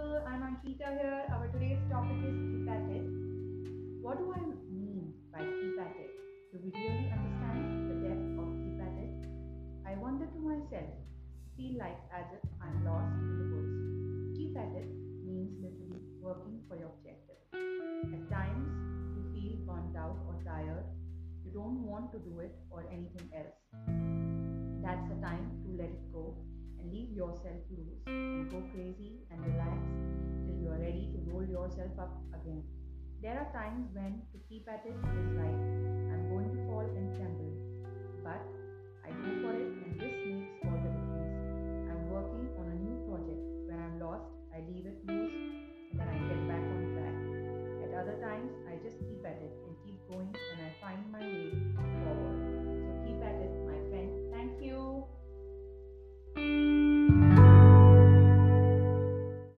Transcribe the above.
people, I'm Ankita here. Our today's topic is keep at it. What do I mean by keep at it? Do we really understand the depth of keep at it? I wonder to myself, feel like as if I'm lost in the woods. Keep at it means literally working for your objective. At times, you feel burnt out or tired. You don't want to do it or anything else. That's the time to let it go and leave yourself loose and go crazy and yourself up again. There are times when to keep at it is like, I'm going to fall and tremble. But I go for it and this makes all the difference. I'm working on a new project. When I'm lost, I leave it loose and then I get back on track. At other times, I just keep at it and keep going